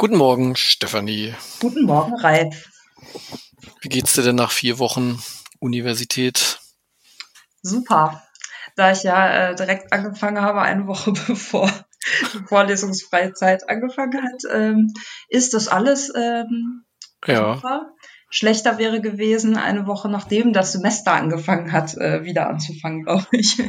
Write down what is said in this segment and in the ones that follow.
Guten Morgen, Stefanie. Guten Morgen, Ralf. Wie geht's dir denn nach vier Wochen Universität? Super. Da ich ja äh, direkt angefangen habe, eine Woche bevor die vorlesungsfreie Zeit angefangen hat, ähm, ist das alles ähm, Ja, super. Schlechter wäre gewesen, eine Woche nachdem das Semester angefangen hat, äh, wieder anzufangen, glaube ich.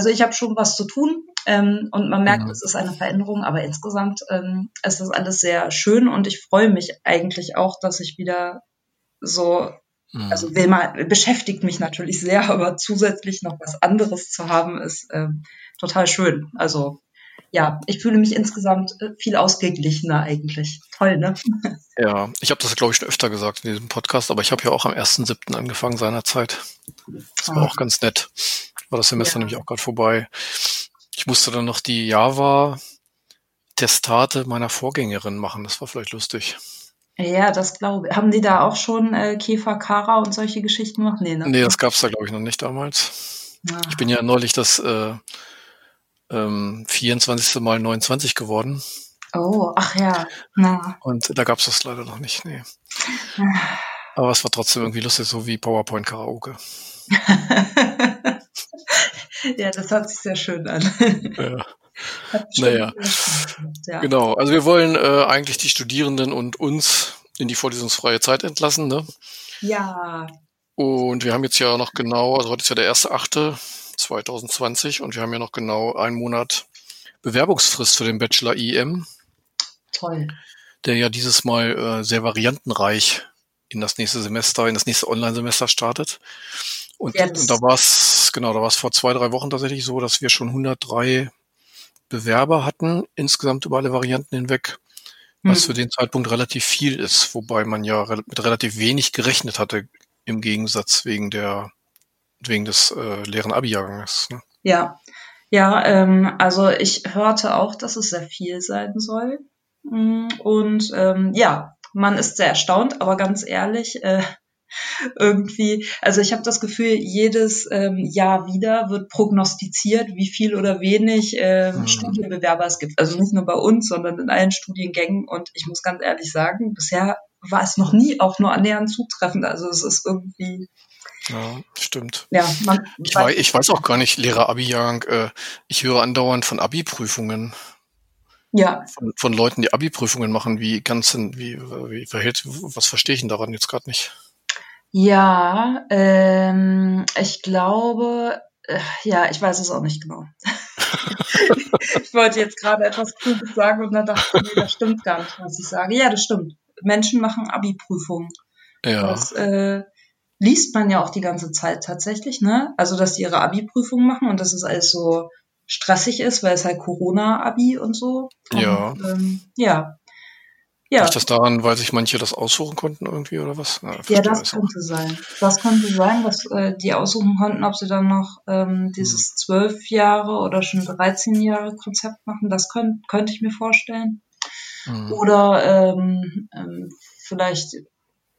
Also ich habe schon was zu tun ähm, und man merkt, Mhm. es ist eine Veränderung, aber insgesamt ähm, ist das alles sehr schön und ich freue mich eigentlich auch, dass ich wieder so hm, Also will man, beschäftigt mich natürlich sehr, aber zusätzlich noch was anderes zu haben, ist ähm, total schön. Also ja, ich fühle mich insgesamt äh, viel ausgeglichener eigentlich. Toll, ne? ja. Ich habe das, glaube ich, schon öfter gesagt in diesem Podcast, aber ich habe ja auch am 1.7. angefangen seinerzeit. Das war Ah. auch ganz nett. War das Semester Ja. nämlich auch gerade vorbei. Ich musste dann noch die Java-Testate meiner Vorgängerin machen. Das war vielleicht lustig. Ja, das glaube ich. Haben die da auch schon äh, Käfer, Kara und solche Geschichten gemacht? Nee, ne? Nee, das gab's da, glaube ich, noch nicht damals. Ah. Ich bin ja neulich das äh, ähm, 24. mal 29 geworden. Oh, ach ja. Na. Und da gab's das leider noch nicht. Nee. Aber es war trotzdem irgendwie lustig, so wie PowerPoint Karaoke. ja, das hört sich sehr schön an. Ja, Naja. ja. genau. Also wir wollen äh, eigentlich die Studierenden und uns in die vorlesungsfreie Zeit entlassen. Ne? ja, Und wir haben jetzt ja noch genau, also heute ist ja der 1.8.2020 und wir haben ja noch genau einen Monat Bewerbungsfrist für den Bachelor IEM, toll. der ja dieses Mal äh, sehr variantenreich in das nächste Semester, in das nächste Online-Semester startet. Und, und da war es, genau, da war es vor zwei, drei Wochen tatsächlich so, dass wir schon 103 Bewerber hatten, insgesamt über alle Varianten hinweg, was Hm. für den Zeitpunkt relativ viel ist, wobei man ja mit relativ wenig gerechnet hatte, im Gegensatz wegen der, wegen des äh, leeren Abi-Jahrgangs. Ne? Ja, ja, ähm, also ich hörte auch, dass es sehr viel sein soll. Mm, Und ähm, ja, man ist sehr erstaunt, aber ganz ehrlich, äh, irgendwie, also ich habe das Gefühl, jedes ähm, Jahr wieder wird prognostiziert, wie viel oder wenig ähm, Mhm. Studienbewerber es gibt. Also nicht nur bei uns, sondern in allen Studiengängen. Und ich muss ganz ehrlich sagen, bisher war es noch nie auch nur annähernd zutreffend. Also es ist irgendwie, Ja, stimmt. ja, man, Ich, weiß, ich weiß auch gar nicht, leerer Abi-Jahrgang, äh, ich höre andauernd von Abi-Prüfungen, ja, von, von Leuten, die Abi-Prüfungen machen. Wie ganz wie, wie verhält, was verstehe ich denn daran jetzt gerade nicht? Ja, ähm, ich glaube, äh, ja, ich weiß es auch nicht genau. ich wollte jetzt gerade etwas Kluges sagen und dann dachte ich, nee, das stimmt gar nicht, was ich sage. Ja, das stimmt. Menschen machen Abi-Prüfungen. Ja, Das äh, liest man ja auch die ganze Zeit tatsächlich, ne? Also, dass die ihre Abi-Prüfungen machen und dass es alles so stressig ist, weil es halt Corona-Abi und so. Und, Ja. Ähm, ja. Ja. liegt das daran, weil sich manche das aussuchen konnten irgendwie oder was? Ja, Ja, das könnte sein. Das könnte sein, dass äh, die aussuchen konnten, ob sie dann noch ähm, dieses zwölf Jahre oder schon 13 Jahre Konzept machen. Das könnt, könnte ich mir vorstellen. Mhm. Oder ähm, ähm, vielleicht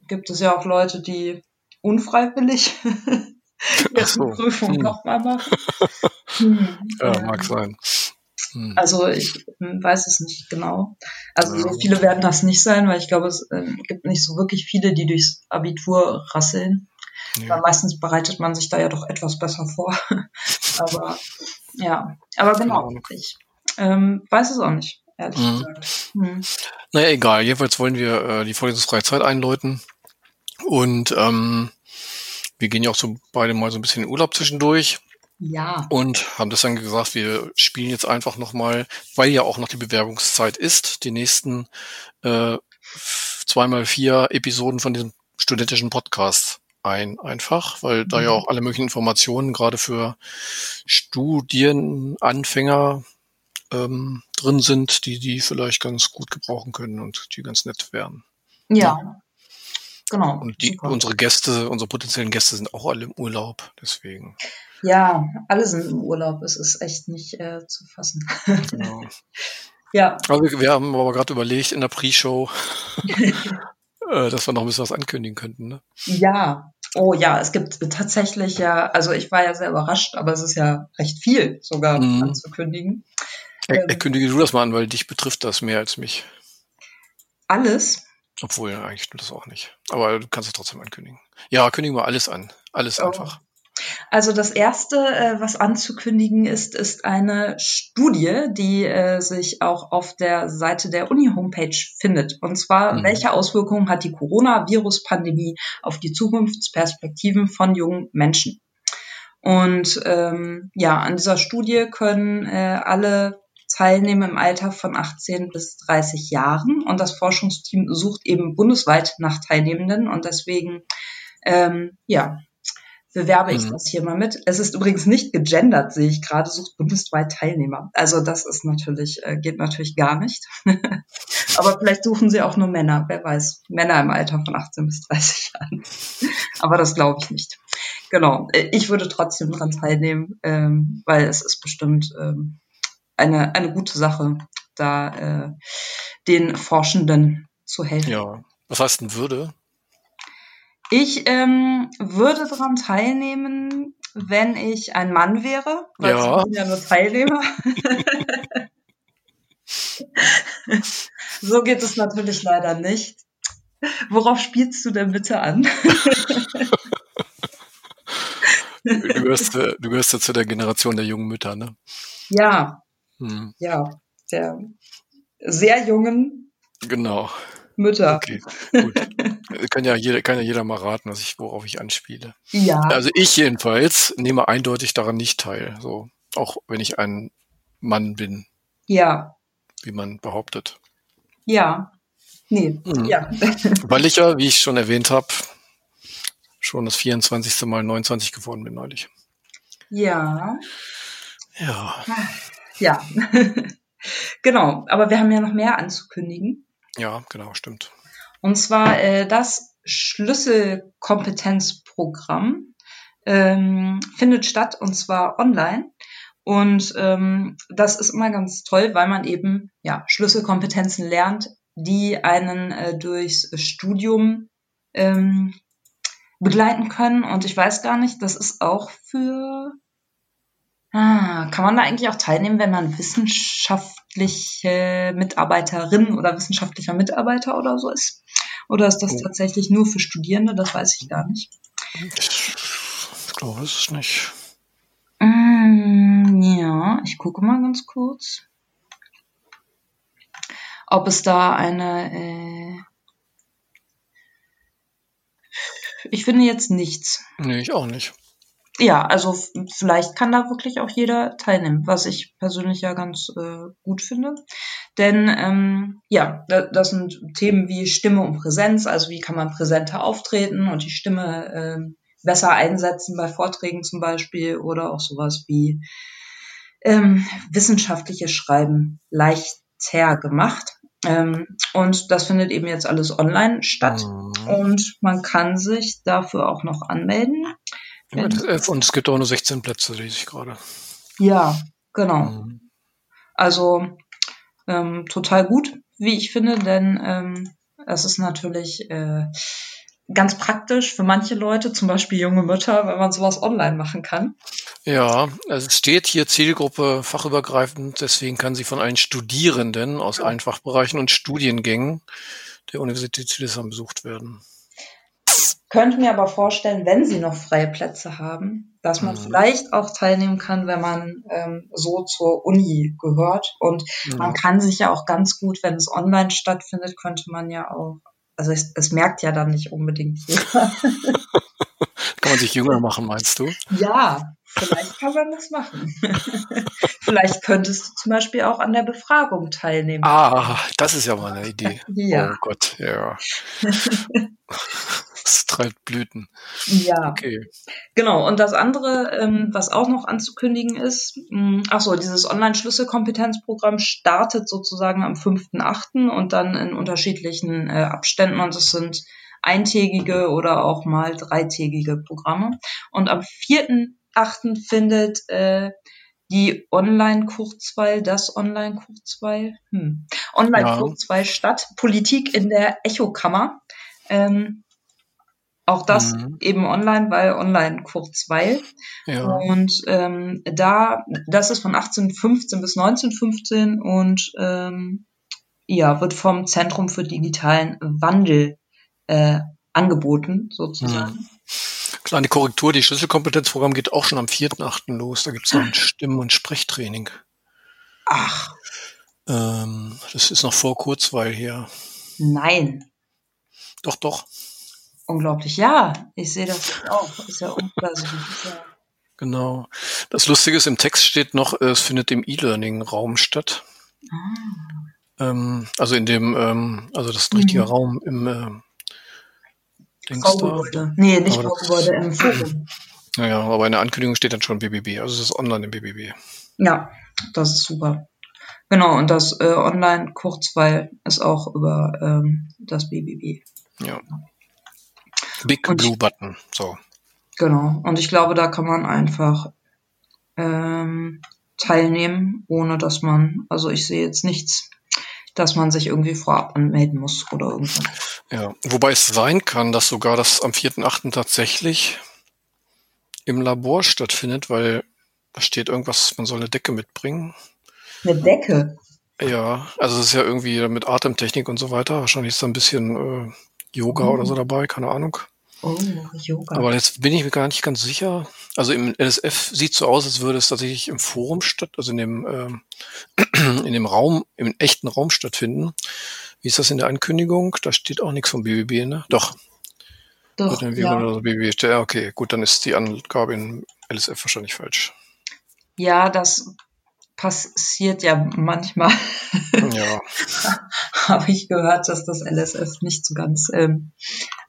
gibt es ja auch Leute, die unfreiwillig jetzt so. Prüfung Hm. nochmal machen. Hm, Ja, mag sein. Hm. also ich ähm, weiß es nicht genau. Also Ja. so viele werden das nicht sein, weil ich glaube, es ähm, gibt nicht so wirklich viele, die durchs Abitur rasseln. Weil meistens bereitet man sich da ja doch etwas besser vor. aber ja, aber genau, ich ähm, weiß es auch nicht, ehrlich Mhm. gesagt. Hm. Naja, egal. Jedenfalls wollen wir äh, die vorlesungsfreie Zeit einläuten. Und ähm, wir gehen ja auch so beide mal so ein bisschen in Urlaub zwischendurch. Ja, und haben deswegen gesagt, wir spielen jetzt einfach nochmal, weil ja auch noch die Bewerbungszeit ist, die nächsten äh, zweimal vier Episoden von diesem studentischen Podcast ein, einfach, weil da ja Mhm. auch alle möglichen Informationen gerade für Studienanfänger ähm, drin sind, die die vielleicht ganz gut gebrauchen können und die ganz nett wären. Ja, genau. Und die, super. unsere Gäste, unsere potenziellen Gäste sind auch alle im Urlaub, deswegen. Ja, alle sind im Urlaub. Es ist echt nicht äh, zu fassen. Genau. ja, Also wir haben aber gerade überlegt in der Pre-Show, äh, dass wir noch ein bisschen was ankündigen könnten. Ne? ja. Oh ja, es gibt tatsächlich ja, also ich war ja sehr überrascht, aber es ist ja recht viel sogar Mhm. anzukündigen. Er, Ähm. kündige du das mal an, weil dich betrifft das mehr als mich. Alles. Obwohl, eigentlich stimmt das auch nicht. Aber du kannst es trotzdem ankündigen. Ja, kündigen wir alles an. Alles Oh. einfach. Also das erste, äh, was anzukündigen ist, ist eine Studie, die äh, sich auch auf der Seite der Uni-Homepage findet. Und zwar, Mhm. welche Auswirkungen hat die Coronavirus-Pandemie auf die Zukunftsperspektiven von jungen Menschen? Und ähm, ja, an dieser Studie können äh, alle teilnehmen im Alter von 18 bis 30 Jahren. Und das Forschungsteam sucht eben bundesweit nach Teilnehmenden. Und deswegen, ähm, ja, bewerbe ich Mhm. das hier mal mit. Es ist übrigens nicht gegendert, sehe ich gerade, sucht bundesweit Teilnehmer. Also das ist natürlich, äh, geht natürlich gar nicht. Aber vielleicht suchen sie auch nur Männer, wer weiß. Männer im Alter von 18 bis 30 Jahren. Aber das glaube ich nicht. Genau. Äh, Ich würde trotzdem dran teilnehmen, ähm, weil es ist bestimmt ähm, eine, eine gute Sache, da äh, den Forschenden zu helfen. Ja. Was heißt denn Würde? Ich ähm, würde daran teilnehmen, wenn ich ein Mann wäre, weil Ja. ich bin ja nur Teilnehmer. so geht es natürlich leider nicht. Worauf spielst du denn bitte an? Du gehörst, äh, du gehörst ja zu der Generation der jungen Mütter, ne? ja, Hm, ja, der sehr jungen genau. Mütter. Okay, gut. kann ja jeder, kann ja jeder mal raten, was ich, worauf ich anspiele. Ja, Also ich jedenfalls nehme eindeutig daran nicht teil. So, auch wenn ich ein Mann bin, ja, wie man behauptet. ja. Nee, Mhm. ja. Weil ich ja, wie ich schon erwähnt habe, schon das 24. Mal 29 geworden bin neulich. Ja, Ja, ja. genau, aber wir haben ja noch mehr anzukündigen. Ja, genau, stimmt. Und zwar äh, das Schlüsselkompetenzprogramm ähm, findet statt und zwar online. Und ähm, das ist immer ganz toll, weil man eben ja Schlüsselkompetenzen lernt, die einen äh, durchs Studium ähm, begleiten können. Und ich weiß gar nicht, das ist auch für Ah, kann man da eigentlich auch teilnehmen, wenn man wissenschaftliche Mitarbeiterin oder wissenschaftlicher Mitarbeiter oder so ist? Oder ist das Oh. tatsächlich nur für Studierende? Das weiß ich gar nicht. Ich, glaube, es ist nicht. Mm, ja, ich gucke mal ganz kurz, ob es da eine. Äh ich finde jetzt nichts. Nee, ich auch nicht. Ja, also vielleicht kann da wirklich auch jeder teilnehmen, was ich persönlich ja ganz äh, gut finde. Denn ähm, ja, da, das sind Themen wie Stimme und Präsenz, also wie kann man präsenter auftreten und die Stimme ähm, besser einsetzen bei Vorträgen zum Beispiel oder auch sowas wie ähm, wissenschaftliches Schreiben leichter gemacht. Ähm, und das findet eben jetzt alles online statt. Mhm. Und man kann sich dafür auch noch anmelden. Und es gibt auch nur 16 Plätze, lese ich gerade. Ja, genau. Mhm. Also ähm, total gut, wie ich finde, denn ähm, es ist natürlich äh, ganz praktisch für manche Leute, zum Beispiel junge Mütter, wenn man sowas online machen kann. Ja, also es steht hier Zielgruppe fachübergreifend, deswegen kann sie von allen Studierenden aus allen Fachbereichen und Studiengängen der Universität Hildesheim besucht werden. Könnte mir aber vorstellen, wenn sie noch freie Plätze haben, dass man Mhm. vielleicht auch teilnehmen kann, wenn man ähm, so zur Uni gehört. Und man kann sich ja auch ganz gut, wenn es online stattfindet, könnte man ja auch, also es, es merkt ja dann nicht unbedingt jeder. Kann man sich jünger machen, meinst du? Ja, vielleicht kann man das machen. vielleicht könntest du zum Beispiel auch an der Befragung teilnehmen. Ah, das ist ja mal eine Idee. Ja. Oh Gott, ja. Es treibt Blüten. Ja, Okay. genau. Und das andere, ähm, was auch noch anzukündigen ist, mh, ach so, dieses Online-Schlüsselkompetenzprogramm startet sozusagen am 5.8. und dann in unterschiedlichen äh, Abständen und es sind eintägige oder auch mal dreitägige Programme. Und am 4.8. findet äh, die Online-Kurzweil, das Online-Kurzweil, hm. Online-Kurzweil statt, Politik in der Echokammer. Ähm, auch das Mhm. eben online, weil online Kurzweil. Ja. Und ähm, da, das ist von 1815 bis 1915 und ähm, ja, wird vom Zentrum für digitalen Wandel äh, angeboten, sozusagen. Kleine Korrektur, die Schlüsselkompetenzprogramm geht auch schon am 4.8. los. Da gibt es noch ein Stimm- und Sprechtraining. Ach, Ähm, das ist noch vor Kurzweil hier. nein. Doch, doch. Unglaublich. Ja, ich sehe das auch. Ist ja unglaublich. Ja, Genau. Das Lustige ist, im Text steht noch, äh, es findet im E-Learning-Raum statt. Ähm, also in dem, ähm, also das ist ein richtiger Mhm. Raum im Graugebäude. Nee, nicht Aber Graugebäude, im Forum. Naja, aber in der Ankündigung steht dann schon BBB. Also es ist online im BBB. Ja, das ist super. Genau, und das äh, Online-Kurzweil ist auch über ähm, das BBB. Ja. Big Und- Blue Button. So. Genau. Und ich glaube, da kann man einfach ähm, teilnehmen, ohne dass man, also ich sehe jetzt nichts, dass man sich irgendwie vorab anmelden muss oder irgendwas. Ja. Wobei es sein kann, dass sogar das am 4.8. tatsächlich im Labor stattfindet, weil da steht irgendwas, man soll eine Decke mitbringen. Eine Decke. Ja, also es ist ja irgendwie mit Atemtechnik und so weiter. Wahrscheinlich ist da ein bisschen äh, Yoga Mhm. oder so dabei, keine Ahnung. Oh, Yoga. Aber jetzt bin ich mir gar nicht ganz sicher. Also im LSF sieht so aus, als würde es tatsächlich im Forum statt, also in dem, ähm, in dem Raum, im echten Raum stattfinden. Wie ist das in der Ankündigung? Da steht auch nichts vom BBB, ne? Doch, Doch, ja. oder BBB. Ja, okay, gut, dann ist die Angabe in LSF wahrscheinlich falsch. ja, das passiert ja manchmal. Ja, Habe ich gehört, dass das LSF nicht so ganz ähm,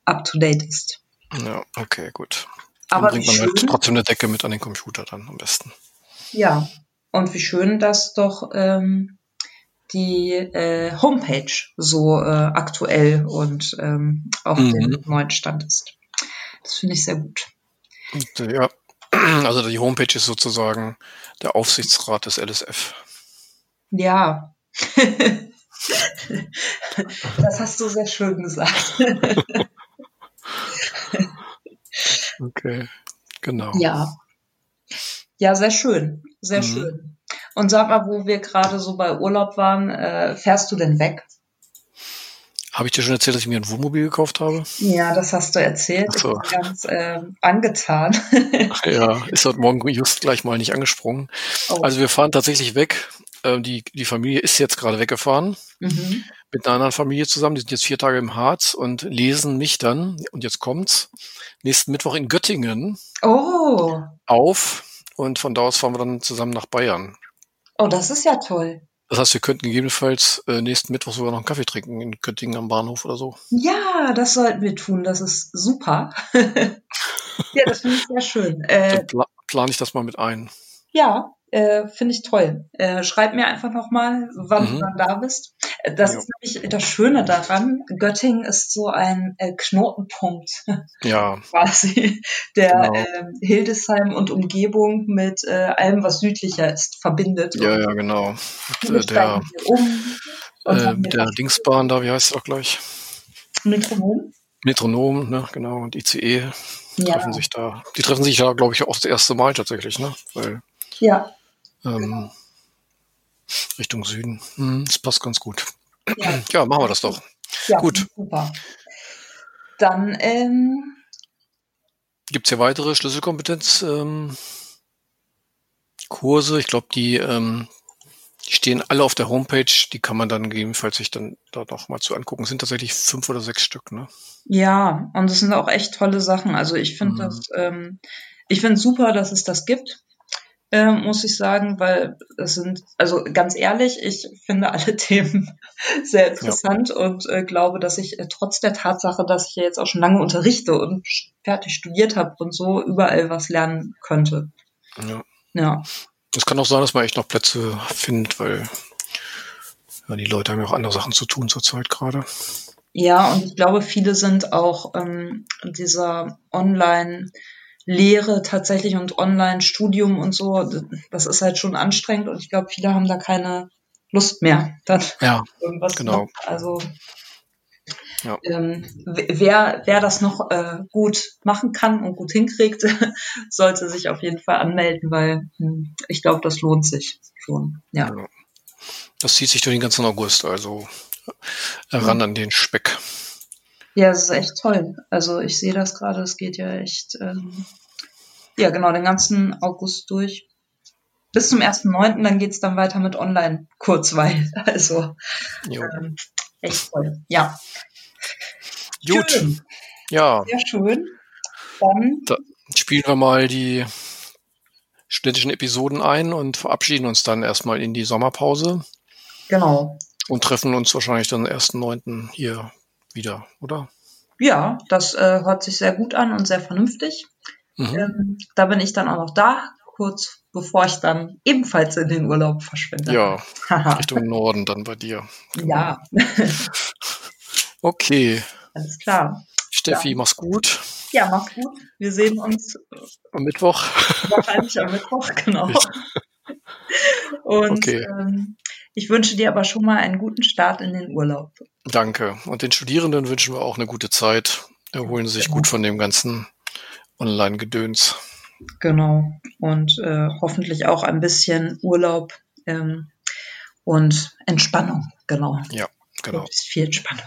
up to date ist. Ja, okay, gut. Dann Aber bringt wie man halt trotzdem eine Decke mit an den Computer dann am besten. Ja, und wie schön, dass doch ähm, die äh, Homepage so äh, aktuell und ähm, auf Mhm. dem neuen Stand ist. Das finde ich sehr gut. Äh, ja, also die Homepage ist sozusagen der Aufsichtsrat des LSF. Ja. das hast du sehr schön gesagt. Okay, genau. ja. Ja, sehr schön. Sehr Mhm. schön. Und sag mal, wo wir gerade so bei Urlaub waren, äh, fährst du denn weg? Habe ich dir schon erzählt, dass ich mir ein Wohnmobil gekauft habe? Ja, das hast du erzählt. Ach so. Ich bin ganz äh, angetan. Ja, ist heute Morgen just gleich mal nicht angesprungen. Oh. Also wir fahren tatsächlich weg. Ähm, Die, die Familie ist jetzt gerade weggefahren mhm. mit einer anderen Familie zusammen. Die sind jetzt vier Tage im Harz und lesen mich dann, und jetzt kommt's, nächsten Mittwoch in Göttingen Oh, auf. Und von da aus fahren wir dann zusammen nach Bayern. oh, das ist ja toll. Das heißt, wir könnten gegebenenfalls äh, nächsten Mittwoch sogar noch einen Kaffee trinken in Göttingen am Bahnhof oder so. Ja, das sollten wir tun. Das ist super. ja, das finde ich sehr schön. Äh, Dann pla plane ich das mal mit ein. ja, äh, finde ich toll. Äh, schreib mir einfach nochmal, wann Mhm. du dann da bist. Das Ja. ist nämlich das Schöne daran. Göttingen ist so ein äh, Knotenpunkt Ja, quasi, der Genau. ähm, Hildesheim und Umgebung mit äh, allem, was südlicher ist, verbindet. ja, ja, genau. äh, der um äh, haben mit der Dingsbahn da, wie heißt es auch gleich? Metronom. Metronom, ne, genau, und ICE Ja, treffen sich da. Die treffen sich ja, glaube ich, auch das erste Mal tatsächlich, ne? Weil ja, ähm, Richtung Süden. Hm, das passt ganz gut. ja. Ja, machen wir das doch. Ja, Gut. super. Dann, ähm, Gibt's hier weitere Schlüsselkompetenz ähm? Ich glaube, die, ähm, die stehen alle auf der Homepage. Die kann man dann gegebenenfalls sich dann da noch mal zu angucken. Es sind tatsächlich fünf oder sechs Stück, ne? ja, und es sind auch echt tolle Sachen. Also ich finde Mhm. das, ähm, ich finde super, dass es das gibt. Äh, muss ich sagen, weil es sind, also ganz ehrlich, ich finde alle Themen sehr interessant ja. und äh, glaube, dass ich äh, trotz der Tatsache, dass ich ja jetzt auch schon lange unterrichte und fertig studiert habe und so überall was lernen könnte. Ja. Ja. Es kann auch sein, dass man echt noch Plätze findet, weil ja, die Leute haben ja auch andere Sachen zu tun zurzeit gerade. Ja, und ich glaube, viele sind auch ähm, dieser Online- Lehre tatsächlich und Online-Studium und so, das ist halt schon anstrengend und ich glaube, viele haben da keine Lust mehr, dann ja, irgendwas genau. Noch. Also ja. ähm, wer, wer das noch äh, gut machen kann und gut hinkriegt, sollte sich auf jeden Fall anmelden, weil hm, ich glaube, das lohnt sich schon. Ja. Genau. Das zieht sich durch den ganzen August, also ran an den Speck. Ja, es ist echt toll. Also ich sehe das gerade, es geht ja echt, ähm, ja genau, den ganzen August durch. Bis zum 1.9., dann geht's dann weiter mit Online-Kurzweil. Also ähm, echt toll. Ja. Gut. Schön. Ja. Sehr schön. Dann da spielen wir mal die studentischen Episoden ein und verabschieden uns dann erstmal in die Sommerpause. Genau. Und treffen uns wahrscheinlich dann 1.9. hier wieder, oder? Ja, das äh, hört sich sehr gut an und sehr vernünftig. Mhm. Ähm, da bin ich dann auch noch da, kurz bevor ich dann ebenfalls in den Urlaub verschwinde. Ja, Richtung Norden dann bei dir. Ja. okay. Alles klar. Steffi, Ja. mach's gut. Ja, mach's gut. Wir sehen uns Am Mittwoch. wahrscheinlich am Mittwoch, genau. Und Okay. ähm, ich wünsche dir aber schon mal einen guten Start in den Urlaub. Danke. Und den Studierenden wünschen wir auch eine gute Zeit. Erholen Sie sich Genau. gut von dem ganzen Online-Gedöns. Genau. Und äh, hoffentlich auch ein bisschen Urlaub ähm, und Entspannung. Genau. Ja, genau. Möglichst viel Entspannung.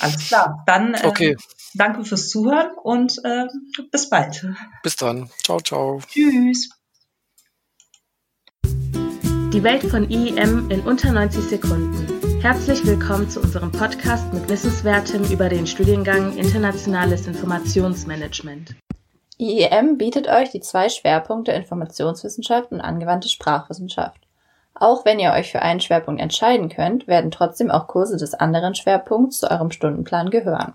Alles klar. Dann äh, Okay, danke fürs Zuhören und äh, bis bald. bis dann. Ciao, ciao. Tschüss. Die Welt von IEM in unter 90 Sekunden. Herzlich willkommen zu unserem Podcast mit Wissenswertem über den Studiengang Internationales Informationsmanagement. IEM bietet euch die zwei Schwerpunkte Informationswissenschaft und angewandte Sprachwissenschaft. Auch wenn ihr euch für einen Schwerpunkt entscheiden könnt, werden trotzdem auch Kurse des anderen Schwerpunkts zu eurem Stundenplan gehören.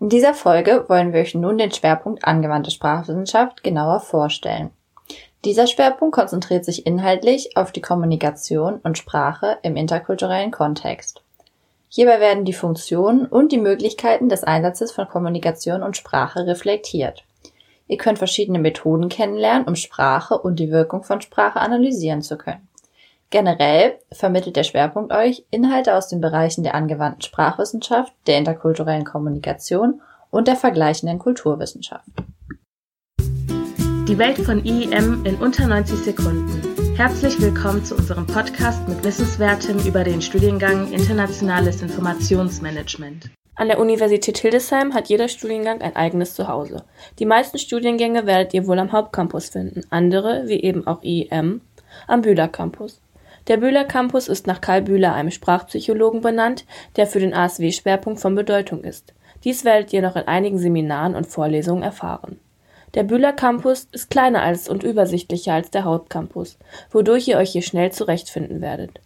In dieser Folge wollen wir euch nun den Schwerpunkt angewandte Sprachwissenschaft genauer vorstellen. Dieser Schwerpunkt konzentriert sich inhaltlich auf die Kommunikation und Sprache im interkulturellen Kontext. Hierbei werden die Funktionen und die Möglichkeiten des Einsatzes von Kommunikation und Sprache reflektiert. Ihr könnt verschiedene Methoden kennenlernen, um Sprache und die Wirkung von Sprache analysieren zu können. Generell vermittelt der Schwerpunkt euch Inhalte aus den Bereichen der angewandten Sprachwissenschaft, der interkulturellen Kommunikation und der vergleichenden Kulturwissenschaft. Die Welt von IEM in unter 90 Sekunden. Herzlich willkommen zu unserem Podcast mit Wissenswertem über den Studiengang Internationales Informationsmanagement. An der Universität Hildesheim hat jeder Studiengang ein eigenes Zuhause. Die meisten Studiengänge werdet ihr wohl am Hauptcampus finden, andere, wie eben auch IEM, am Bühler Campus. Der Bühler Campus ist nach Karl Bühler, einem Sprachpsychologen, benannt, der für den ASW-Schwerpunkt von Bedeutung ist. Dies werdet ihr noch in einigen Seminaren und Vorlesungen erfahren. Der Bühler Campus ist kleiner als und übersichtlicher als der Hauptcampus, wodurch ihr euch hier schnell zurechtfinden werdet.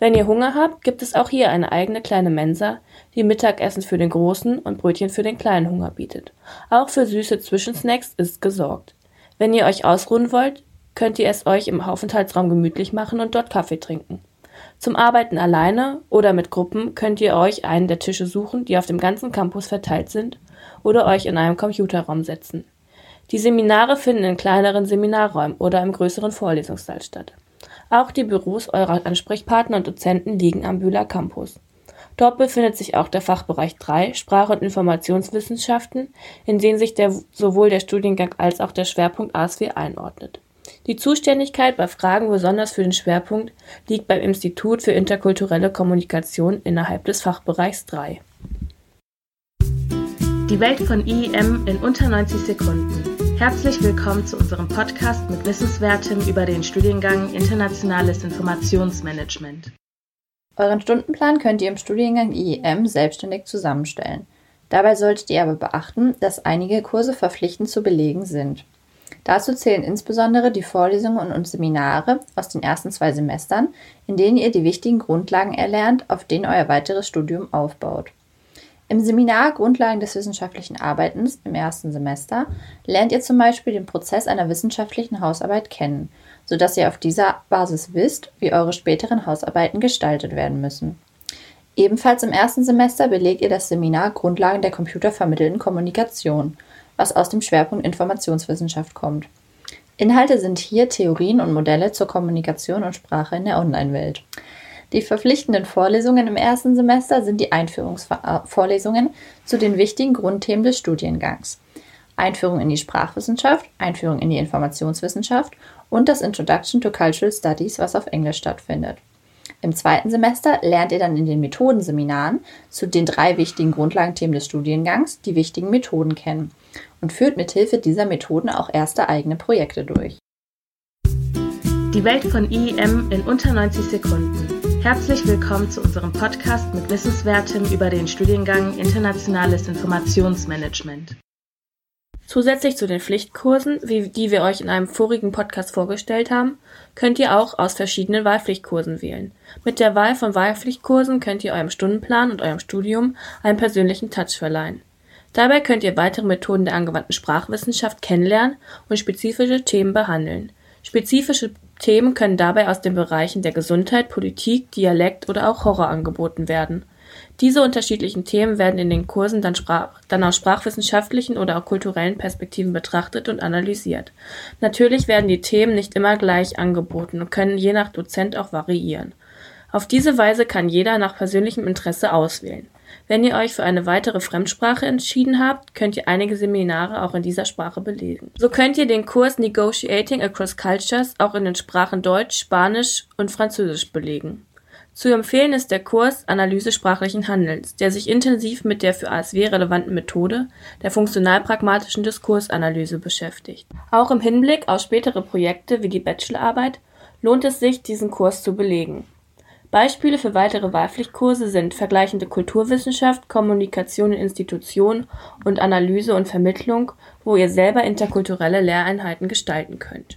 Wenn ihr Hunger habt, gibt es auch hier eine eigene kleine Mensa, die Mittagessen für den großen und Brötchen für den kleinen Hunger bietet. Auch für süße Zwischensnacks ist gesorgt. Wenn ihr euch ausruhen wollt, könnt ihr es euch im Aufenthaltsraum gemütlich machen und dort Kaffee trinken. Zum Arbeiten alleine oder mit Gruppen könnt ihr euch einen der Tische suchen, die auf dem ganzen Campus verteilt sind, oder euch in einem Computerraum setzen. Die Seminare finden in kleineren Seminarräumen oder im größeren Vorlesungssaal statt. Auch die Büros eurer Ansprechpartner und Dozenten liegen am Bühler Campus. Dort befindet sich auch der Fachbereich 3 Sprach- und Informationswissenschaften, in den sich der, sowohl der Studiengang als auch der Schwerpunkt ASW einordnet. Die Zuständigkeit bei Fragen besonders für den Schwerpunkt liegt beim Institut für interkulturelle Kommunikation innerhalb des Fachbereichs 3. Die Welt von IEM in unter 90 Sekunden. Herzlich willkommen zu unserem Podcast mit Wissenswertem über den Studiengang Internationales Informationsmanagement. Euren Stundenplan könnt ihr im Studiengang IEM selbstständig zusammenstellen. Dabei solltet ihr aber beachten, dass einige Kurse verpflichtend zu belegen sind. Dazu zählen insbesondere die Vorlesungen und Seminare aus den ersten zwei Semestern, in denen ihr die wichtigen Grundlagen erlernt, auf denen euer weiteres Studium aufbaut. Im Seminar Grundlagen des wissenschaftlichen Arbeitens im ersten Semester lernt ihr zum Beispiel den Prozess einer wissenschaftlichen Hausarbeit kennen, sodass ihr auf dieser Basis wisst, wie eure späteren Hausarbeiten gestaltet werden müssen. Ebenfalls im ersten Semester belegt ihr das Seminar Grundlagen der computervermittelten Kommunikation, was aus dem Schwerpunkt Informationswissenschaft kommt. Inhalte sind hier Theorien und Modelle zur Kommunikation und Sprache in der Online-Welt. Die verpflichtenden Vorlesungen im ersten Semester sind die Einführungsvorlesungen zu den wichtigen Grundthemen des Studiengangs. Einführung in die Sprachwissenschaft, Einführung in die Informationswissenschaft und das Introduction to Cultural Studies, was auf Englisch stattfindet. Im zweiten Semester lernt ihr dann in den Methodenseminaren zu den drei wichtigen Grundlagenthemen des Studiengangs die wichtigen Methoden kennen und führt mithilfe dieser Methoden auch erste eigene Projekte durch. Die Welt von IEM in unter 90 Sekunden. Herzlich willkommen zu unserem Podcast mit Wissenswertem über den Studiengang Internationales Informationsmanagement. Zusätzlich zu den Pflichtkursen, wie, die wir euch in einem vorigen Podcast vorgestellt haben, könnt ihr auch aus verschiedenen Wahlpflichtkursen wählen. Mit der Wahl von Wahlpflichtkursen könnt ihr eurem Stundenplan und eurem Studium einen persönlichen Touch verleihen. Dabei könnt ihr weitere Methoden der angewandten Sprachwissenschaft kennenlernen und spezifische Themen behandeln. Spezifische Themen können dabei aus den Bereichen der Gesundheit, Politik, Dialekt oder auch Horror angeboten werden. Diese unterschiedlichen Themen werden in den Kursen dann, dann aus sprachwissenschaftlichen oder auch kulturellen Perspektiven betrachtet und analysiert. Natürlich werden die Themen nicht immer gleich angeboten und können je nach Dozent auch variieren. Auf diese Weise kann jeder nach persönlichem Interesse auswählen. Wenn ihr euch für eine weitere Fremdsprache entschieden habt, könnt ihr einige Seminare auch in dieser Sprache belegen. So könnt ihr den Kurs Negotiating Across Cultures auch in den Sprachen Deutsch, Spanisch und Französisch belegen. Zu empfehlen ist der Kurs Analyse sprachlichen Handelns, der sich intensiv mit der für ASW relevanten Methode der funktional-pragmatischen Diskursanalyse beschäftigt. Auch im Hinblick auf spätere Projekte wie die Bachelorarbeit lohnt es sich, diesen Kurs zu belegen. Beispiele für weitere Wahlpflichtkurse sind Vergleichende Kulturwissenschaft, Kommunikation in Institutionen und Analyse und Vermittlung, wo ihr selber interkulturelle Lehreinheiten gestalten könnt.